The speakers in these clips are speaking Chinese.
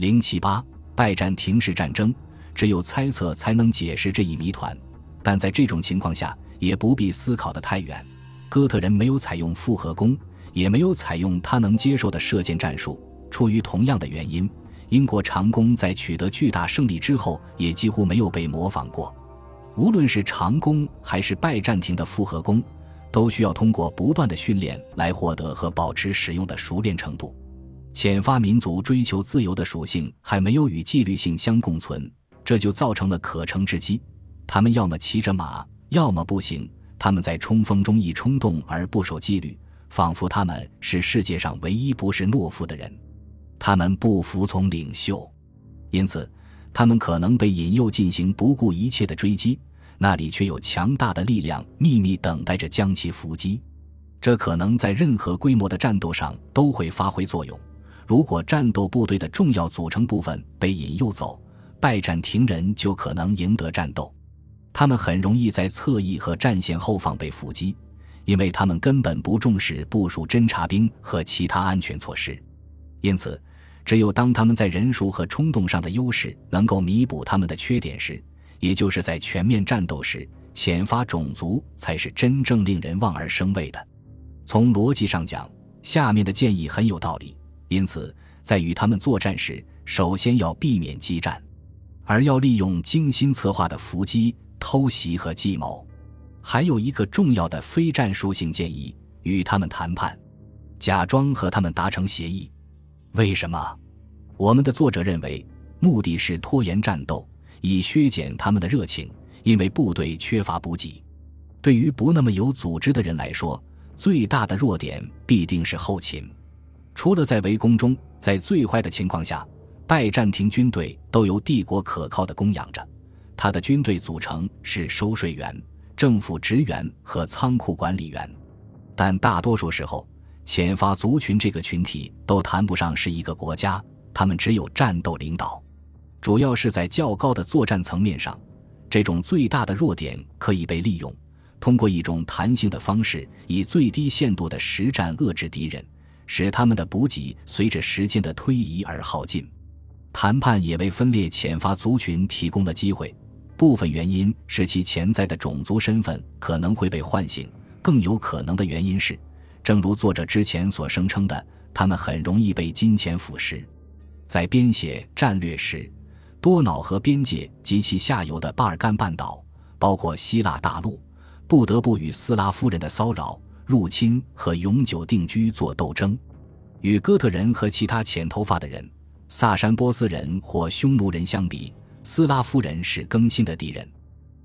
零七八拜占庭式战争，只有猜测才能解释这一谜团。但在这种情况下，也不必思考的太远。哥特人没有采用复合弓，也没有采用他能接受的射箭战术。出于同样的原因，英国长弓在取得巨大胜利之后，也几乎没有被模仿过。无论是长弓还是拜占庭的复合弓，都需要通过不断的训练来获得和保持使用的熟练程度。遣发民族追求自由的属性还没有与纪律性相共存，这就造成了可乘之机。他们要么骑着马，要么步行。他们在冲锋中易冲动而不守纪律，仿佛他们是世界上唯一不是懦夫的人。他们不服从领袖，因此他们可能被引诱进行不顾一切的追击，那里却有强大的力量秘密等待着将其伏击。这可能在任何规模的战斗上都会发挥作用。如果战斗部队的重要组成部分被引诱走，拜占庭人就可能赢得战斗。他们很容易在侧翼和战线后方被伏击，因为他们根本不重视部署侦察兵和其他安全措施。因此，只有当他们在人数和冲动上的优势能够弥补他们的缺点时，也就是在全面战斗时，遣发种族才是真正令人望而生畏的。从逻辑上讲，下面的建议很有道理。因此，在与他们作战时，首先要避免激战，而要利用精心策划的伏击。偷袭和计谋，还有一个重要的非战术性建议：与他们谈判，假装和他们达成协议。为什么？我们的作者认为，目的是拖延战斗，以削减他们的热情，因为部队缺乏补给。对于不那么有组织的人来说，最大的弱点必定是后勤。除了在围攻中，在最坏的情况下，拜占庭军队都由帝国可靠的供养着。他的军队组成是收税员、政府职员和仓库管理员，但大多数时候，遣发族群这个群体都谈不上是一个国家，他们只有战斗领导，主要是在较高的作战层面上，这种最大的弱点可以被利用，通过一种弹性的方式，以最低限度的实战遏制敌人，使他们的补给随着时间的推移而耗尽。谈判也为分裂遣发族群提供了机会。部分原因是其潜在的种族身份可能会被唤醒，更有可能的原因是，正如作者之前所声称的，他们很容易被金钱腐蚀。在编写战略时，多瑙河边界及其下游的巴尔干半岛，包括希腊大陆，不得不与斯拉夫人的骚扰、入侵和永久定居做斗争。与哥特人和其他浅头发的人、萨珊波斯人或匈奴人相比。斯拉夫人是更新的敌人，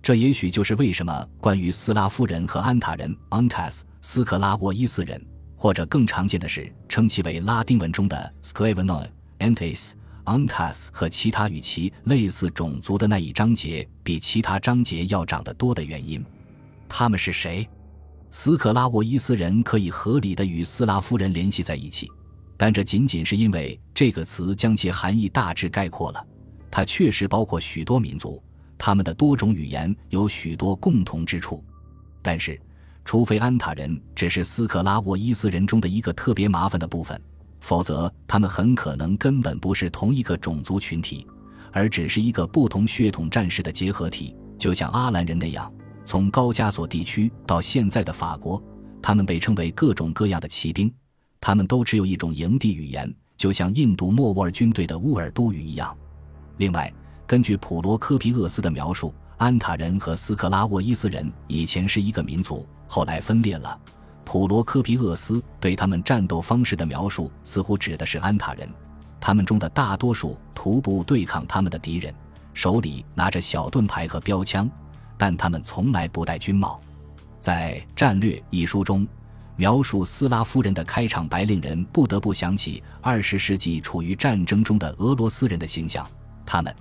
这也许就是为什么关于斯拉夫人和安塔人 （Antas）、斯克拉沃伊斯人，或者更常见的是称其为拉丁文中的 Sclavanoi、Antas、Antas 和其他与其类似种族的那一章节比其他章节要长得多的原因。他们是谁？斯克拉沃伊斯人可以合理的与斯拉夫人联系在一起，但这仅仅是因为这个词将其含义大致概括了。它确实包括许多民族，他们的多种语言有许多共同之处，但是，除非安塔人只是斯克拉沃伊斯人中的一个特别麻烦的部分，否则他们很可能根本不是同一个种族群体，而只是一个不同血统战士的结合体，就像阿兰人那样。从高加索地区到现在的法国，他们被称为各种各样的骑兵，他们都只有一种营地语言，就像印度莫卧儿军队的乌尔都语一样。另外，根据普罗科皮厄斯的描述，安塔人和斯克拉沃伊斯人以前是一个民族，后来分裂了。普罗科皮厄斯对他们战斗方式的描述似乎指的是安塔人，他们中的大多数徒步对抗他们的敌人，手里拿着小盾牌和标枪，但他们从来不戴军帽。在《战略》一书中，描述斯拉夫人的开场白令人不得不想起二十世纪处于战争中的俄罗斯人的形象。他们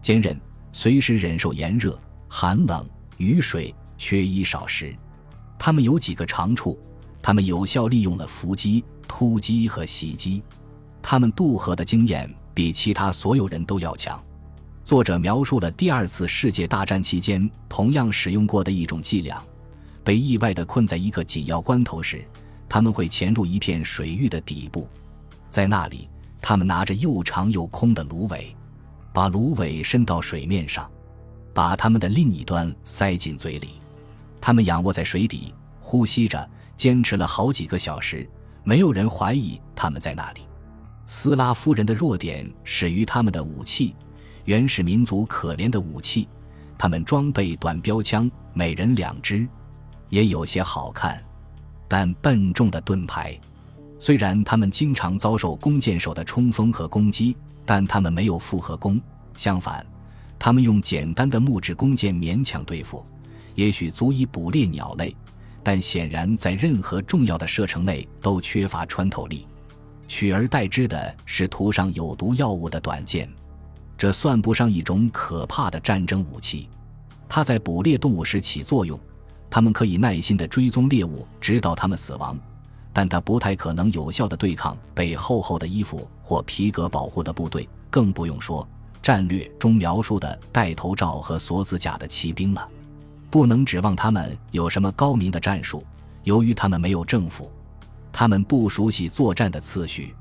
坚韧，随时忍受炎热、寒冷、雨水，缺衣少食。他们有几个长处：他们有效利用了伏击、突击和袭击。他们渡河的经验比其他所有人都要强。作者描述了第二次世界大战期间同样使用过的一种伎俩：被意外地困在一个紧要关头时，他们会潜入一片水域的底部，在那里。他们拿着又长又空的芦苇，把芦苇伸到水面上，把它们的另一端塞进嘴里。他们仰卧在水底，呼吸着，坚持了好几个小时。没有人怀疑他们在那里。斯拉夫人的弱点始于他们的武器，原始民族可怜的武器。他们装备短标枪，每人两支，也有些好看，但笨重的盾牌。虽然他们经常遭受弓箭手的冲锋和攻击，但他们没有复合弓。相反，他们用简单的木质弓箭勉强对付，也许足以捕猎鸟类，但显然在任何重要的射程内都缺乏穿透力。取而代之的是涂上有毒药物的短剑。这算不上一种可怕的战争武器，它在捕猎动物时起作用，它们可以耐心地追踪猎物直到它们死亡，但它不太可能有效地对抗被厚厚的衣服或皮革保护的部队，更不用说战略中描述的戴头罩和锁子甲的骑兵了。不能指望他们有什么高明的战术，由于他们没有政府，他们不熟悉作战的次序。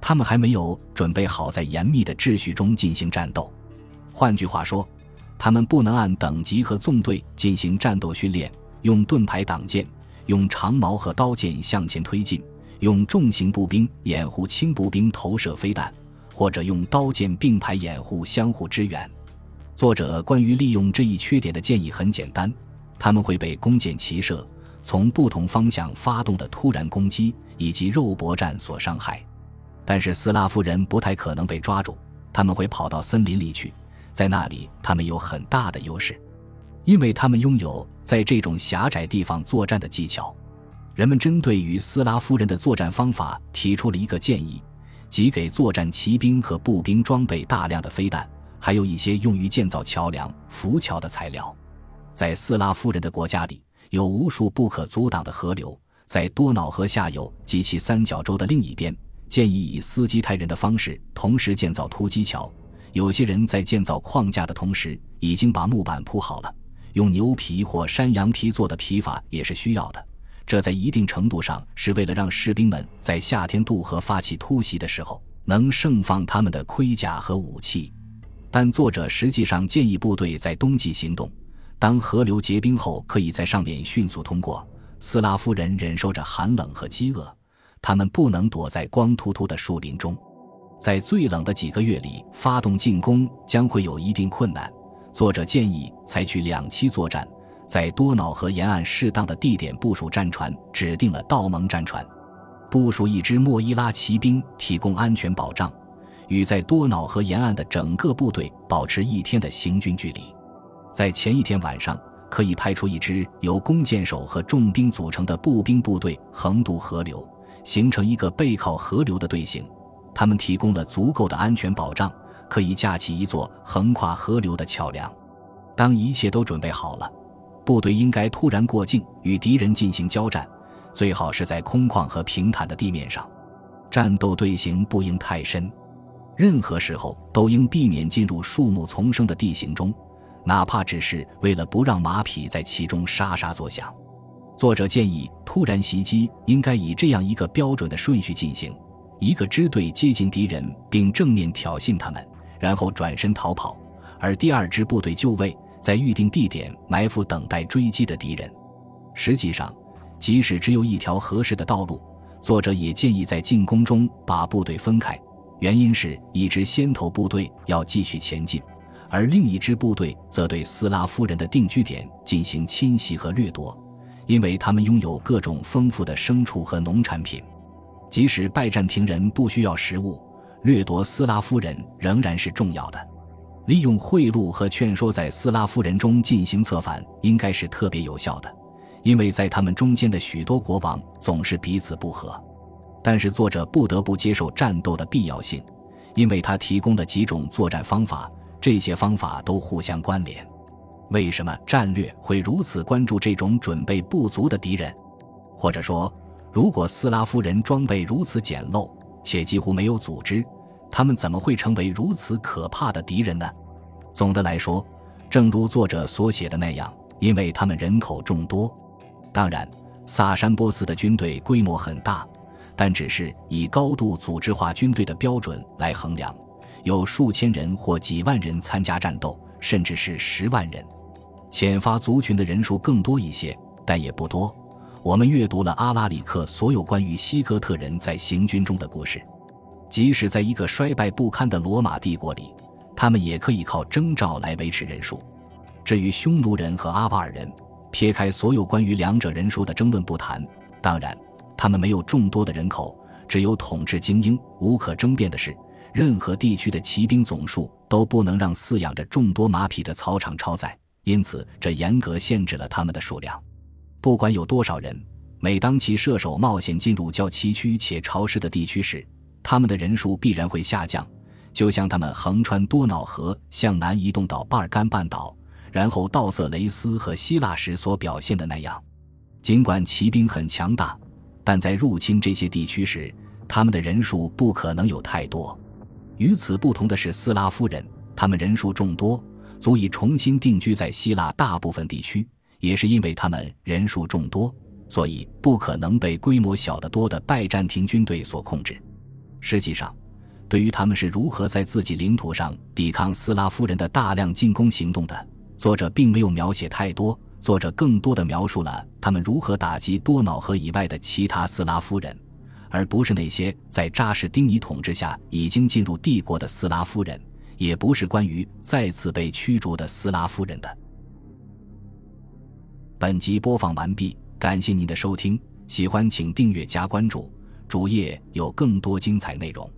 他们还没有准备好在严密的秩序中进行战斗。换句话说，他们不能按等级和纵队进行战斗训练，用盾牌挡箭，用长矛和刀剑向前推进，用重型步兵掩护轻步兵投射飞弹，或者用刀剑并排掩护相互支援。作者关于利用这一缺点的建议很简单：他们会被弓箭骑射从不同方向发动的突然攻击以及肉搏战所伤害。但是斯拉夫人不太可能被抓住，他们会跑到森林里去，在那里他们有很大的优势，因为他们拥有在这种狭窄地方作战的技巧。人们针对于斯拉夫人的作战方法提出了一个建议，即给作战骑兵和步兵装备大量的飞弹，还有一些用于建造桥梁、浮桥的材料。在斯拉夫人的国家里，有无数不可阻挡的河流，在多瑙河下游及其三角洲的另一边。建议以斯基泰人的方式同时建造突击桥。有些人在建造框架的同时，已经把木板铺好了。用牛皮或山羊皮做的皮筏也是需要的。这在一定程度上是为了让士兵们在夏天渡河发起突袭的时候能盛放他们的盔甲和武器。但作者实际上建议部队在冬季行动，当河流结冰后，可以在上面迅速通过。斯拉夫人忍受着寒冷和饥饿。他们不能躲在光秃秃的树林中，在最冷的几个月里发动进攻将会有一定困难。作者建议采取两栖作战，在多瑙河沿岸适当的地点部署战船，指定了道盟战船，部署一支莫伊拉骑兵提供安全保障，与在多瑙河沿岸的整个部队保持一天的行军距离。在前一天晚上，可以派出一支由弓箭手和重兵组成的步兵部队横渡河流。形成一个背靠河流的队形，他们提供了足够的安全保障，可以架起一座横跨河流的桥梁。当一切都准备好了，部队应该突然过境与敌人进行交战，最好是在空旷和平坦的地面上。战斗队形不应太深，任何时候都应避免进入树木丛生的地形中，哪怕只是为了不让马匹在其中沙沙作响。作者建议，突然袭击应该以这样一个标准的顺序进行：一个支队接近敌人，并正面挑衅他们，然后转身逃跑；而第二支部队就位，在预定地点埋伏，等待追击的敌人。实际上，即使只有一条合适的道路，作者也建议在进攻中把部队分开。原因是一支先头部队要继续前进，而另一支部队则对斯拉夫人的定居点进行侵袭和掠夺。因为他们拥有各种丰富的牲畜和农产品，即使拜占庭人不需要食物，掠夺斯拉夫人仍然是重要的。利用贿赂和劝说在斯拉夫人中进行策反，应该是特别有效的，因为在他们中间的许多国王总是彼此不和。但是作者不得不接受战斗的必要性，因为他提供的几种作战方法，这些方法都互相关联。为什么战略会如此关注这种准备不足的敌人？或者说，如果斯拉夫人装备如此简陋且几乎没有组织，他们怎么会成为如此可怕的敌人呢？总的来说，正如作者所写的那样，因为他们人口众多。当然，萨珊波斯的军队规模很大，但只是以高度组织化军队的标准来衡量，有数千人或几万人参加战斗，甚至是十万人。遣发族群的人数更多一些，但也不多。我们阅读了阿拉里克所有关于西哥特人在行军中的故事，即使在一个衰败不堪的罗马帝国里，他们也可以靠征召来维持人数。至于匈奴人和阿瓦尔人，撇开所有关于两者人数的争论不谈，当然，他们没有众多的人口，只有统治精英。无可争辩的是，任何地区的骑兵总数都不能让饲养着众多马匹的草场超载，因此这严格限制了他们的数量。不管有多少人，每当其射手冒险进入较崎岖且潮湿的地区时，他们的人数必然会下降，就像他们横穿多瑙河向南移动到巴尔干半岛，然后到色雷斯和希腊时所表现的那样。尽管骑兵很强大，但在入侵这些地区时，他们的人数不可能有太多。与此不同的是，斯拉夫人，他们人数众多，足以重新定居在希腊大部分地区。也是因为他们人数众多，所以不可能被规模小得多的拜占庭军队所控制。实际上，对于他们是如何在自己领土上抵抗斯拉夫人的大量进攻行动的，作者并没有描写太多。作者更多的描述了他们如何打击多瑙河以外的其他斯拉夫人，而不是那些在扎什丁尼统治下已经进入帝国的斯拉夫人，也不是关于再次被驱逐的斯拉夫人的。本集播放完毕，感谢您的收听，喜欢请订阅加关注，主页有更多精彩内容。